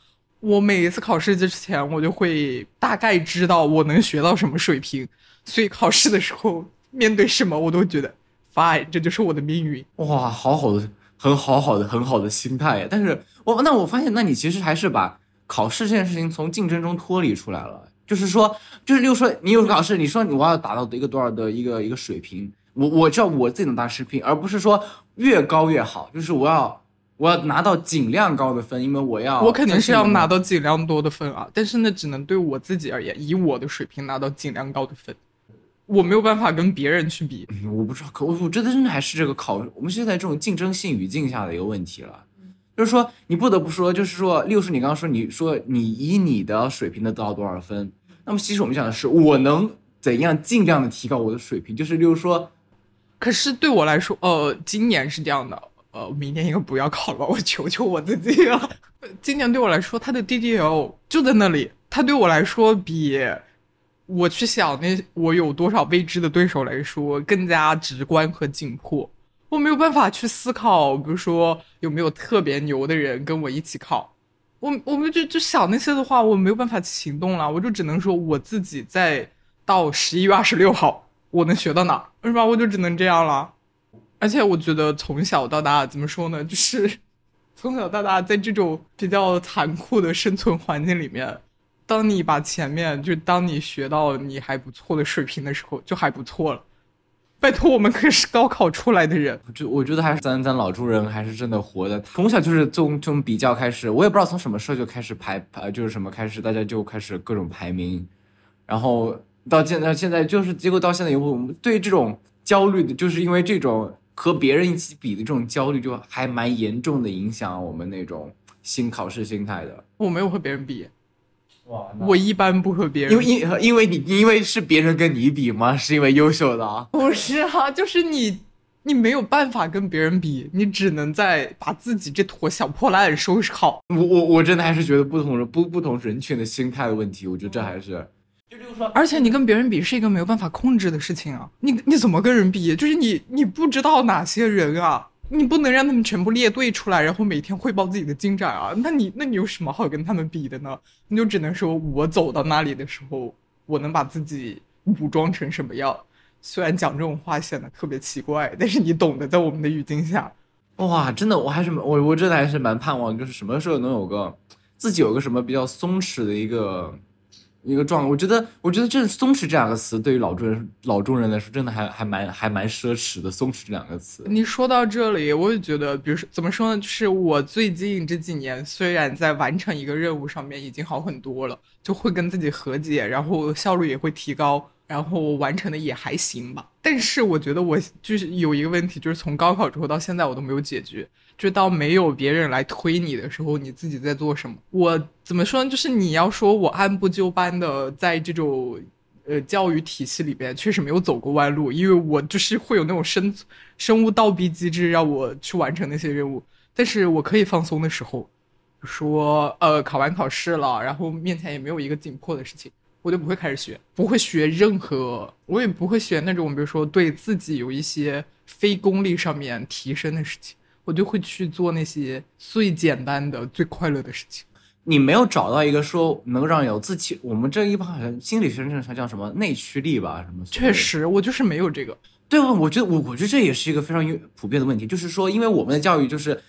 我每一次考试之前，我就会大概知道我能学到什么水平，所以考试的时候面对什么，我都觉得 fine，这就是我的命运。哇，好好的，很好好的，很好的心态。但是我那我发现，那你其实还是把考试这件事情从竞争中脱离出来了。就是说，就是例如说，你有考试，你说你我要达到一个多少的一个一个水平。我我知道我自己能达视频，而不是说越高越好，就是我要我要拿到尽量高的分，因为我要我肯定是要拿到尽量多的分啊，但是那只能对我自己而言，以我的水平拿到尽量高的分，我没有办法跟别人去比。我不知道，可我我觉得真的还是这个考我们现在这种竞争性语境下的一个问题了，就是说你不得不说，就是说，六叔你刚刚说你说你以你的水平能得到多少分，那么其实我们讲的是我能怎样尽量的提高我的水平，就是例如说。可是对我来说，呃，今年是这样的，呃，明年应该不要考了？我求求我自己了。今年对我来说，它的 DDL 就在那里，它对我来说比我去想那我有多少未知的对手来说更加直观和紧迫。我没有办法去思考，比如说有没有特别牛的人跟我一起考。我我们就就想那些的话，我没有办法行动了。我就只能说我自己在到十一月二十六号。我能学到哪儿是吧？我就只能这样了。而且我觉得从小到大怎么说呢？就是 从小到大在这种比较残酷的生存环境里面，当你把前面就当你学到你还不错的水平的时候，就还不错了。拜托，我们可是高考出来的人。就 我觉得还是咱咱老朱人还是真的活的。从小就是从这种比较开始，我也不知道从什么时候就开始排排，就是什么开始，大家就开始各种排名，然后。到现在，现在就是结果到现在以后，我们对这种焦虑的，就是因为这种和别人一起比的这种焦虑，就还蛮严重的影响我们那种新考试心态的。我没有和别人比，哇，我一般不和别人，因为因因为你因为是别人跟你比吗？是因为优秀的？不是啊，就是你你没有办法跟别人比，你只能在把自己这坨小破烂收拾好。我我我真的还是觉得不同人不不同人群的心态的问题，我觉得这还是。而且你跟别人比是一个没有办法控制的事情啊！你你怎么跟人比？就是你你不知道哪些人啊，你不能让他们全部列队出来，然后每天汇报自己的进展啊！那你那你有什么好跟他们比的呢？你就只能说我走到那里的时候，我能把自己武装成什么样？虽然讲这种话显得特别奇怪，但是你懂得，在我们的语境下，哇，真的，我还是我我真的还是蛮盼望，就是什么时候能有个自己有个什么比较松弛的一个。一个状态，我觉得，我觉得这“松弛”这两个词对于老中人、老中人来说，真的还还蛮还蛮奢侈的。“松弛”这两个词，你说到这里，我也觉得，比如说怎么说呢？就是我最近这几年，虽然在完成一个任务上面已经好很多了，就会跟自己和解，然后效率也会提高。然后我完成的也还行吧，但是我觉得我就是有一个问题，就是从高考之后到现在我都没有解决，就到没有别人来推你的时候，你自己在做什么？我怎么说呢？就是你要说我按部就班的在这种呃教育体系里边，确实没有走过弯路，因为我就是会有那种生生物倒逼机制让我去完成那些任务，但是我可以放松的时候，说呃考完考试了，然后面前也没有一个紧迫的事情。我就不会开始学，不会学任何，我也不会学那种，比如说对自己有一些非功利上面提升的事情，我就会去做那些最简单的、最快乐的事情。你没有找到一个说能让有自己，我们这一帮好像心理学上它叫什么内驱力吧？什么？确实，我就是没有这个。对，我觉得我我觉得这也是一个非常普遍的问题，就是说，因为我们的教育就是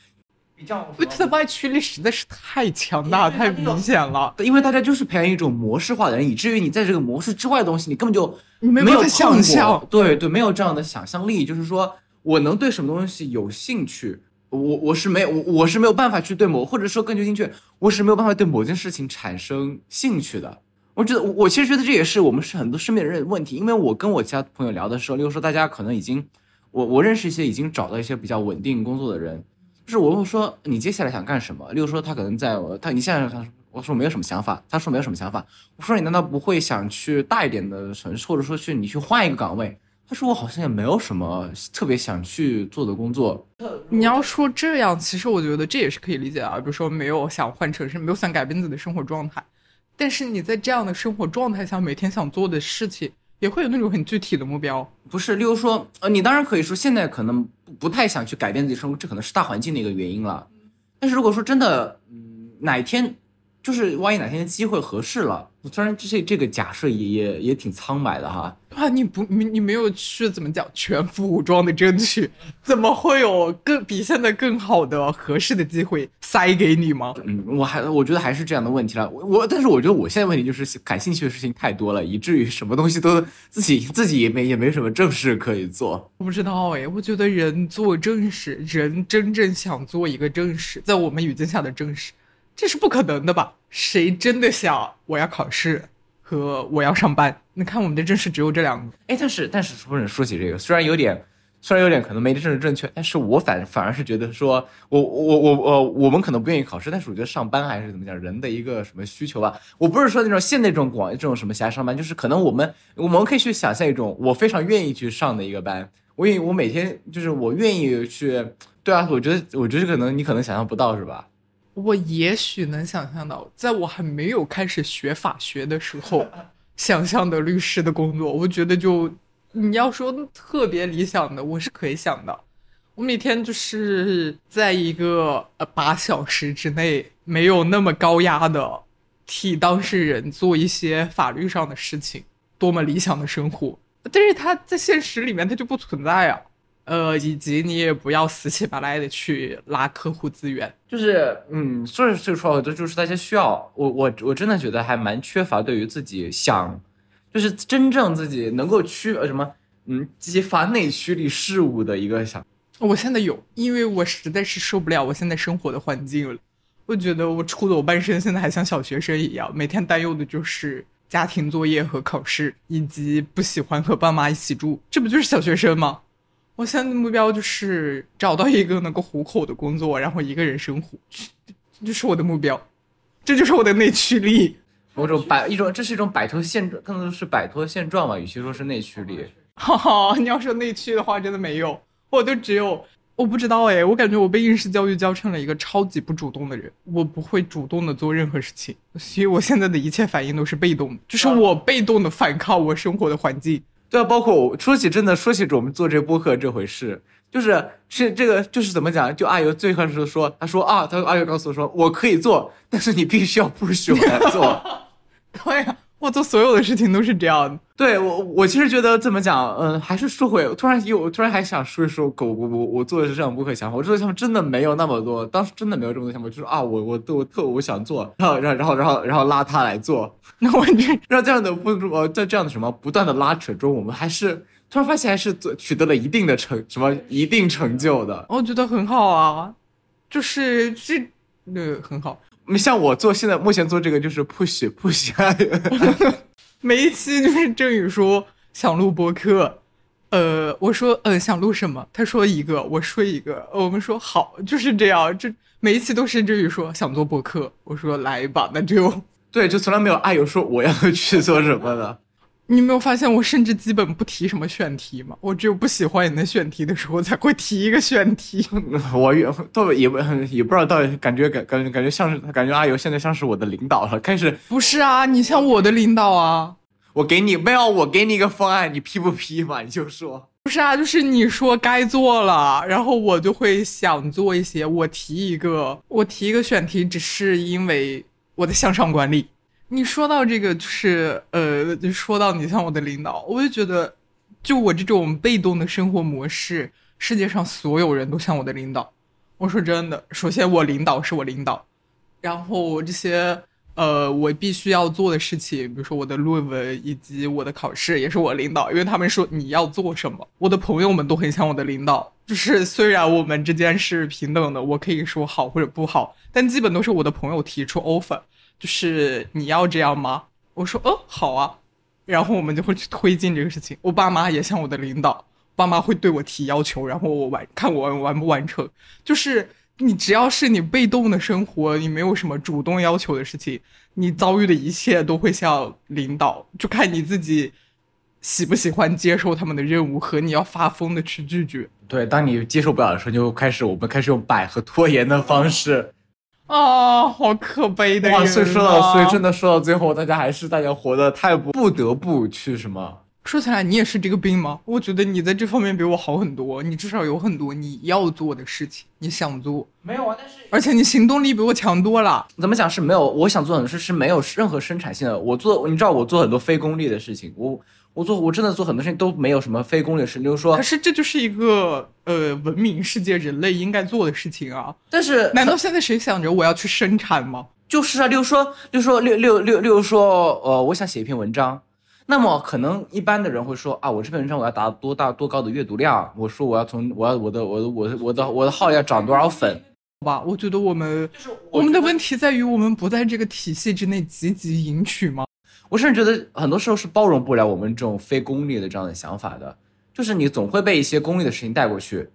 比较因为他的外驱力实在是太强大、太明显了，因为大家就是培养一种模式化的人，以至于你在这个模式之外的东西，你根本就你没没有想象。对对，没有这样的想象力，就是说我能对什么东西有兴趣，我我是没有我我是没有办法去对某，或者说更究精确，我是没有办法对某件事情产生兴趣的。我觉得我我其实觉得这也是我们是很多身边人的问题，因为我跟我其他朋友聊的时候，例如说大家可能已经我我认识一些已经找到一些比较稳定工作的人，就是我会说你接下来想干什么？例如说他可能在我他你现在想我说没有什么想法，他说没有什么想法，我说你难道不会想去大一点的城市，或者说去你去换一个岗位？他说我好像也没有什么特别想去做的工作。你要说这样，其实我觉得这也是可以理解啊。比如说，没有想换城市，没有想改变自己的生活状态，但是你在这样的生活状态下，每天想做的事情，也会有那种很具体的目标。不是，例如说，呃，你当然可以说现在可能不太想去改变自己生活，这可能是大环境的一个原因了。但是如果说真的，嗯，哪一天，就是万一哪天机会合适了，虽然这这个假设也也也挺苍白的哈，啊，你不你你没有去怎么讲全副武装的争取，怎么会有更比现在更好的合适的机会塞给你吗？嗯，我还我觉得还是这样的问题了。我我，但是我觉得我现在问题就是感兴趣的事情太多了，以至于什么东西都自己自己也没也没什么正事可以做。我不知道哎，我觉得人做正事，人真正想做一个正事，在我们语境下的正事，这是不可能的吧？谁真的想我要考试和我要上班？你看我们的正事只有这两个。哎，但是但是不是说起这个，虽然有点虽然有点可能没政治正确，但是我反反而是觉得说，我我我我我们可能不愿意考试，但是我觉得上班还是怎么讲人的一个什么需求吧。我不是说那种现在这种广这种什么狭上班，就是可能我们我们可以去想象一种我非常愿意去上的一个班，我愿意我每天就是我愿意去，对啊，我觉得我觉得可能你可能想象不到是吧？我也许能想象到，在我还没有开始学法学的时候，想象的律师的工作，我觉得就你要说特别理想的，我是可以想的。我每天就是在一个呃八小时之内，没有那么高压的替当事人做一些法律上的事情，多么理想的生活。但是他在现实里面他就不存在啊。呃，以及你也不要死乞白赖的去拉客户资源，就是，嗯，说是这个说这，就就是大家需要我我我真的觉得还蛮缺乏对于自己想，就是真正自己能够驱呃什么，嗯，激发内驱力事物的一个想。我现在有，因为我实在是受不了我现在生活的环境了。我觉得我出了我半生，现在还像小学生一样，每天担忧的就是家庭作业和考试，以及不喜欢和爸妈一起住，这不就是小学生吗？我现在的目标就是找到一个能够糊口的工作，然后一个人生活，这就是我的目标，这就是我的内驱力。某种摆一种，这是一种摆脱现状，更多是摆脱现状吧，与其说是内驱力。哈哈，你要说内驱的话，真的没有，我就只有我不知道哎，我感觉我被应试教育教成了一个超级不主动的人，我不会主动的做任何事情，所以我现在的一切反应都是被动的，就是我被动的反抗我生活的环境。对啊，包括我说起真的说起我们做这播客这回事，就是是这个就是怎么讲？就阿尤最开始说，他说啊，他说阿尤告诉我说我可以做，但是你必须要不许我来做。对呀、我做所有的事情都是这样的。对我，我其实觉得怎么讲，嗯，还是说回，突然有，突然还想说一说，狗我我我做的是这样不可想法，我做的项目真的没有那么多，当时真的没有这么多项目，就是啊，我我我特我想做，然后然后然后然后然后拉他来做，那我这让这样的不呃在这样的什么不断的拉扯中，我们还是突然发现还是做取得了一定的成什么一定成就的。我觉得很好啊，就是这呃很好。像我做现在目前做这个就是 push push，每一期就是郑宇说想录播客，呃，我说呃想录什么，他说一个，我说一个，我们说好，就是这样，这每一期都是郑宇说想做播客，我说来吧，那就。对，就从来没有爱友说我要去做什么的。你没有发现我甚至基本不提什么选题吗？我只有不喜欢你的选题的时候才会提一个选题。我也倒也不也不知道，到底感觉感感觉感觉像是感觉阿尤现在像是我的领导了，开始不是啊，你像我的领导啊。我给你没有，我给你一个方案，你批不批嘛？你就说不是啊，就是你说该做了，然后我就会想做一些。我提一个，我提一个选题，只是因为我的向上管理。你说到这个，就是呃，就说到你像我的领导，我就觉得，就我这种被动的生活模式，世界上所有人都像我的领导。我说真的，首先我领导是我领导，然后我这些呃我必须要做的事情，比如说我的论文以及我的考试，也是我领导，因为他们说你要做什么。我的朋友们都很像我的领导，就是虽然我们之间是平等的，我可以说好或者不好，但基本都是我的朋友提出 offer，就是你要这样吗？我说哦好啊，然后我们就会去推进这个事情。我爸妈也像我的领导。爸妈会对我提要求，然后我完看我完不完成。就是你只要是你被动的生活，你没有什么主动要求的事情，你遭遇的一切都会像领导，就看你自己喜不喜欢接受他们的任务和你要发疯的去拒绝。对，当你接受不了的时候，就开始我们开始用摆和拖延的方式。啊，好可悲的哇！所以说到，所以真的说到最后，大家还是大家活得太不不得不去什么。说起来，你也是这个病吗？我觉得你在这方面比我好很多。你至少有很多你要做的事情，你想做。没有啊，但是而且你行动力比我强多了。怎么讲是没有？我想做很多事是没有任何生产性的。我做，你知道我做很多非功利的事情。我我做我真的做很多事情都没有什么非功利的事。比如说，可是这就是一个呃文明世界人类应该做的事情啊。但是难道现在谁想着我要去生产吗？就是啊，例如说，例如说，六六六，例如说，呃，我想写一篇文章。那么可能一般的人会说啊，我这篇文章我要达多大多高的阅读量？我说我要从我要我的我的我的我的我的号要涨多少粉？好吧，我觉得我们我们的问题在于我们不在这个体系之内积极赢取吗？我甚至觉得很多时候是包容不了我们这种非功利的这样的想法的，就是你总会被一些功利的事情带过去。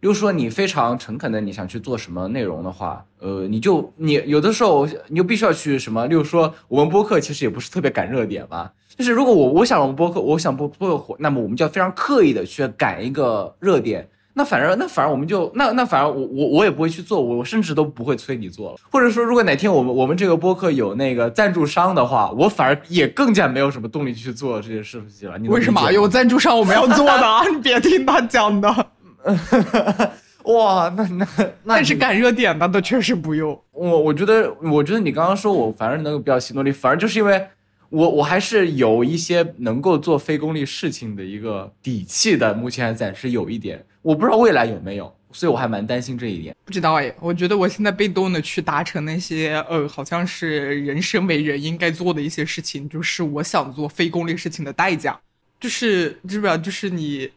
比如说你非常诚恳的你想去做什么内容的话，呃，你就你有的时候你就必须要去什么，例如说我们播客其实也不是特别赶热点嘛。就是如果我我想我们播客，我想播播客火，那么我们就要非常刻意的去赶一个热点。那反正那反而我们就那那反而我我我也不会去做，我甚至都不会催你做了。或者说，如果哪天我们我们这个播客有那个赞助商的话，我反而也更加没有什么动力去做这些事情了。你为什么有赞助商我们要做的？你别听他讲的。哇，那 那那是赶热点的，都确实不用。我我觉得，我觉得你刚刚说我反而能够比较行动力，反而就是因为我我还是有一些能够做非功利事情的一个底气的。目前还暂时有一点，我不知道未来有没有，所以我还蛮担心这一点。不知道哎，我觉得我现在被动的去达成那些呃，好像是人生为人应该做的一些事情，就是我想做非功利事情的代价，就是知不知道？就是你。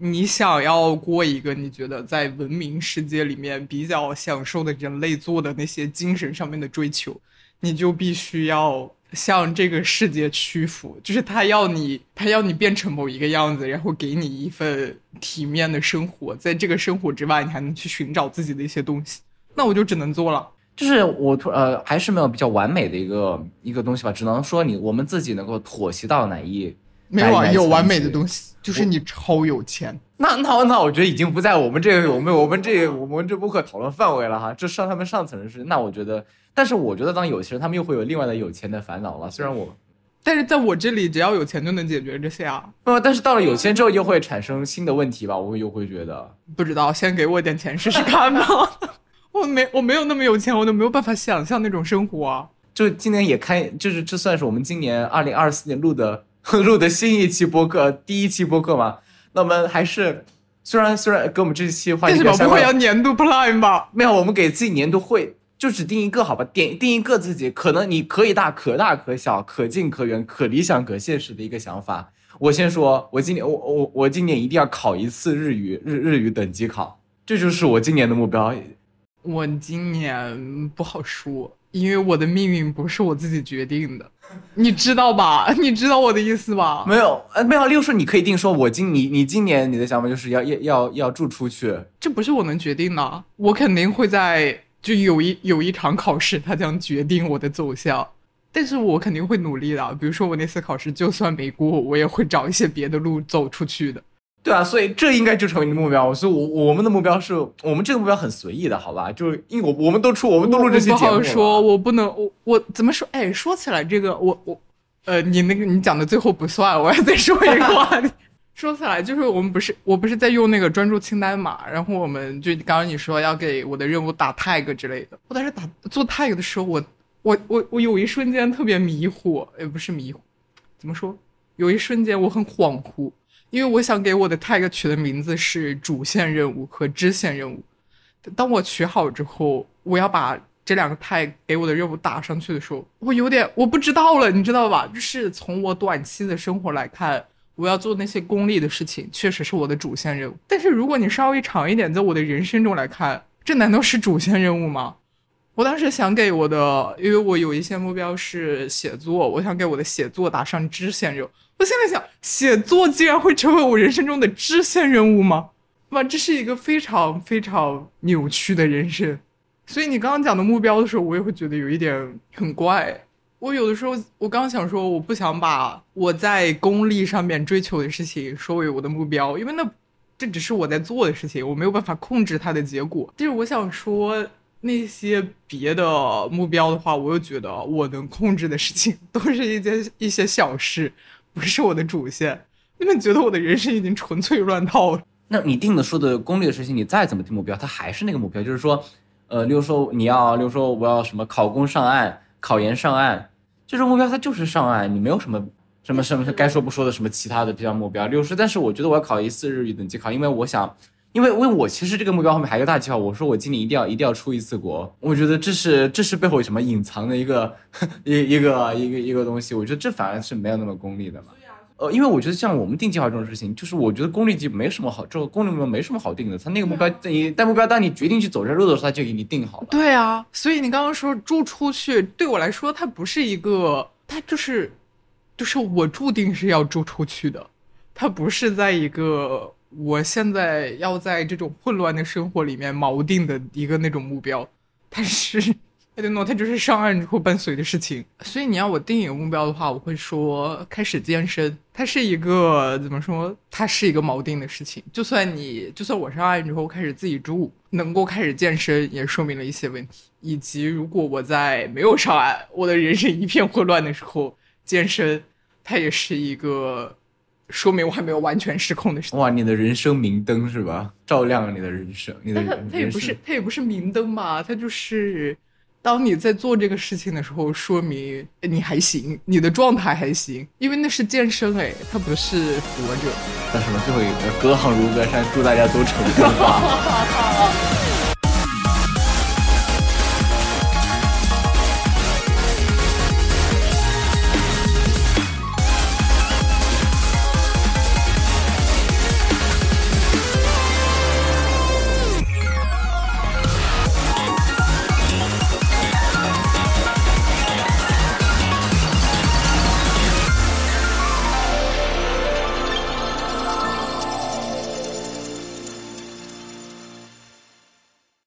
你想要过一个你觉得在文明世界里面比较享受的人类做的那些精神上面的追求，你就必须要向这个世界屈服。就是他要你，他要你变成某一个样子，然后给你一份体面的生活，在这个生活之外，你还能去寻找自己的一些东西。那我就只能做了。就是我突呃，还是没有比较完美的一个一个东西吧，只能说你我们自己能够妥协到哪一。没有啊，有完美的东西，就是你超有钱。那 那那，我觉得已经不在我们这个我们我们这我们这播客讨论范围了哈，这上他们上层人士。那我觉得，但是我觉得当有钱人，他们又会有另外的有钱的烦恼了。虽然我，但是在我这里，只要有钱就能解决这些啊。不，但是到了有钱之后，又会产生新的问题吧？我又会觉得，不知道，先给我点钱试试看吧。我没我没有那么有钱，我都没有办法想象那种生活。就今年也开，就是这算是我们今年二零二四年录的。录的新一期播客，第一期播客嘛，那我们还是虽然虽然跟我们这期话题相关，不会要年度 plan 吧？没有，我们给自己年度会就只定一个好吧？点定一个自己可能你可以大可大可小，可近可远，可理想可现实的一个想法。我先说，我今年我我我今年一定要考一次日语日日语等级考，这就是我今年的目标。我今年不好说，因为我的命运不是我自己决定的。你知道吧？你知道我的意思吧？没有，呃，没有。例如说，你可以定说，我今你你今年你的想法就是要要要要住出去，这不是我能决定的。我肯定会在就有一有一场考试，它将决定我的走向，但是我肯定会努力的。比如说我那次考试就算没过，我也会找一些别的路走出去的。对啊，所以这应该就成为你的目标。所以，我我们的目标是我们这个目标很随意的，好吧？就是因为我我们都出，我们都录这些节目。不好说，我不能，我我怎么说？哎，说起来这个，我我呃，你那个你讲的最后不算，我要再说一个话题。说起来，就是我们不是我不是在用那个专注清单嘛？然后我们就刚刚你说要给我的任务打 tag 之类的。我当时打做 tag 的时候，我我我我有一瞬间特别迷糊，也不是迷糊，怎么说？有一瞬间我很恍惚。因为我想给我的 tag 取的名字是主线任务和支线任务，当我取好之后，我要把这两个太给我的任务打上去的时候，我有点我不知道了，你知道吧？就是从我短期的生活来看，我要做那些功利的事情，确实是我的主线任务。但是如果你稍微长一点，在我的人生中来看，这难道是主线任务吗？我当时想给我的，因为我有一些目标是写作，我想给我的写作打上支线任务。我现在想，写作竟然会成为我人生中的支线任务吗？哇，这是一个非常非常扭曲的人生。所以你刚刚讲的目标的时候，我也会觉得有一点很怪。我有的时候，我刚想说，我不想把我在功利上面追求的事情说为我的目标，因为那这只是我在做的事情，我没有办法控制它的结果。就是我想说那些别的目标的话，我又觉得我能控制的事情都是一件一些小事。不是我的主线，你们觉得我的人生已经纯粹乱套了？那你定的说的攻略的事情，你再怎么定目标，它还是那个目标，就是说，呃，例如说你要，例如说我要什么考公上岸、考研上岸，这种目标它就是上岸，你没有什么什么什么该说不说的什么其他的比较目标。例如说，但是我觉得我要考一次日语等级考，因为我想，因为因为我其实这个目标后面还有个大计划，我说我今年一定要一定要出一次国，我觉得这是这是背后什么隐藏的一个 一一个一个一个东西，我觉得这反而是没有那么功利的嘛。呃，因为我觉得像我们定计划这种事情，就是我觉得功利计没什么好，这个功利目标没什么好定的。他那个目标，你但目标当你决定去走这路的时候，他就给你定好了。对啊，所以你刚刚说住出去，对我来说，它不是一个，它就是，就是我注定是要住出去的，它不是在一个我现在要在这种混乱的生活里面锚定的一个那种目标，它是。I don't know，它就是上岸之后伴随的事情。所以你要我定一个目标的话，我会说开始健身。它是一个怎么说？它是一个锚定的事情。就算你，就算我上岸之后开始自己住，能够开始健身，也说明了一些问题。以及如果我在没有上岸，我的人生一片混乱的时候，健身，它也是一个说明我还没有完全失控的事情。哇，你的人生明灯是吧？照亮了你的人生。你的它它也不是，它也不是明灯嘛，它就是。当你在做这个事情的时候，说明你还行，你的状态还行，因为那是健身哎，它不是活着。那什么，最后一个隔行如隔山，祝大家都成功吧。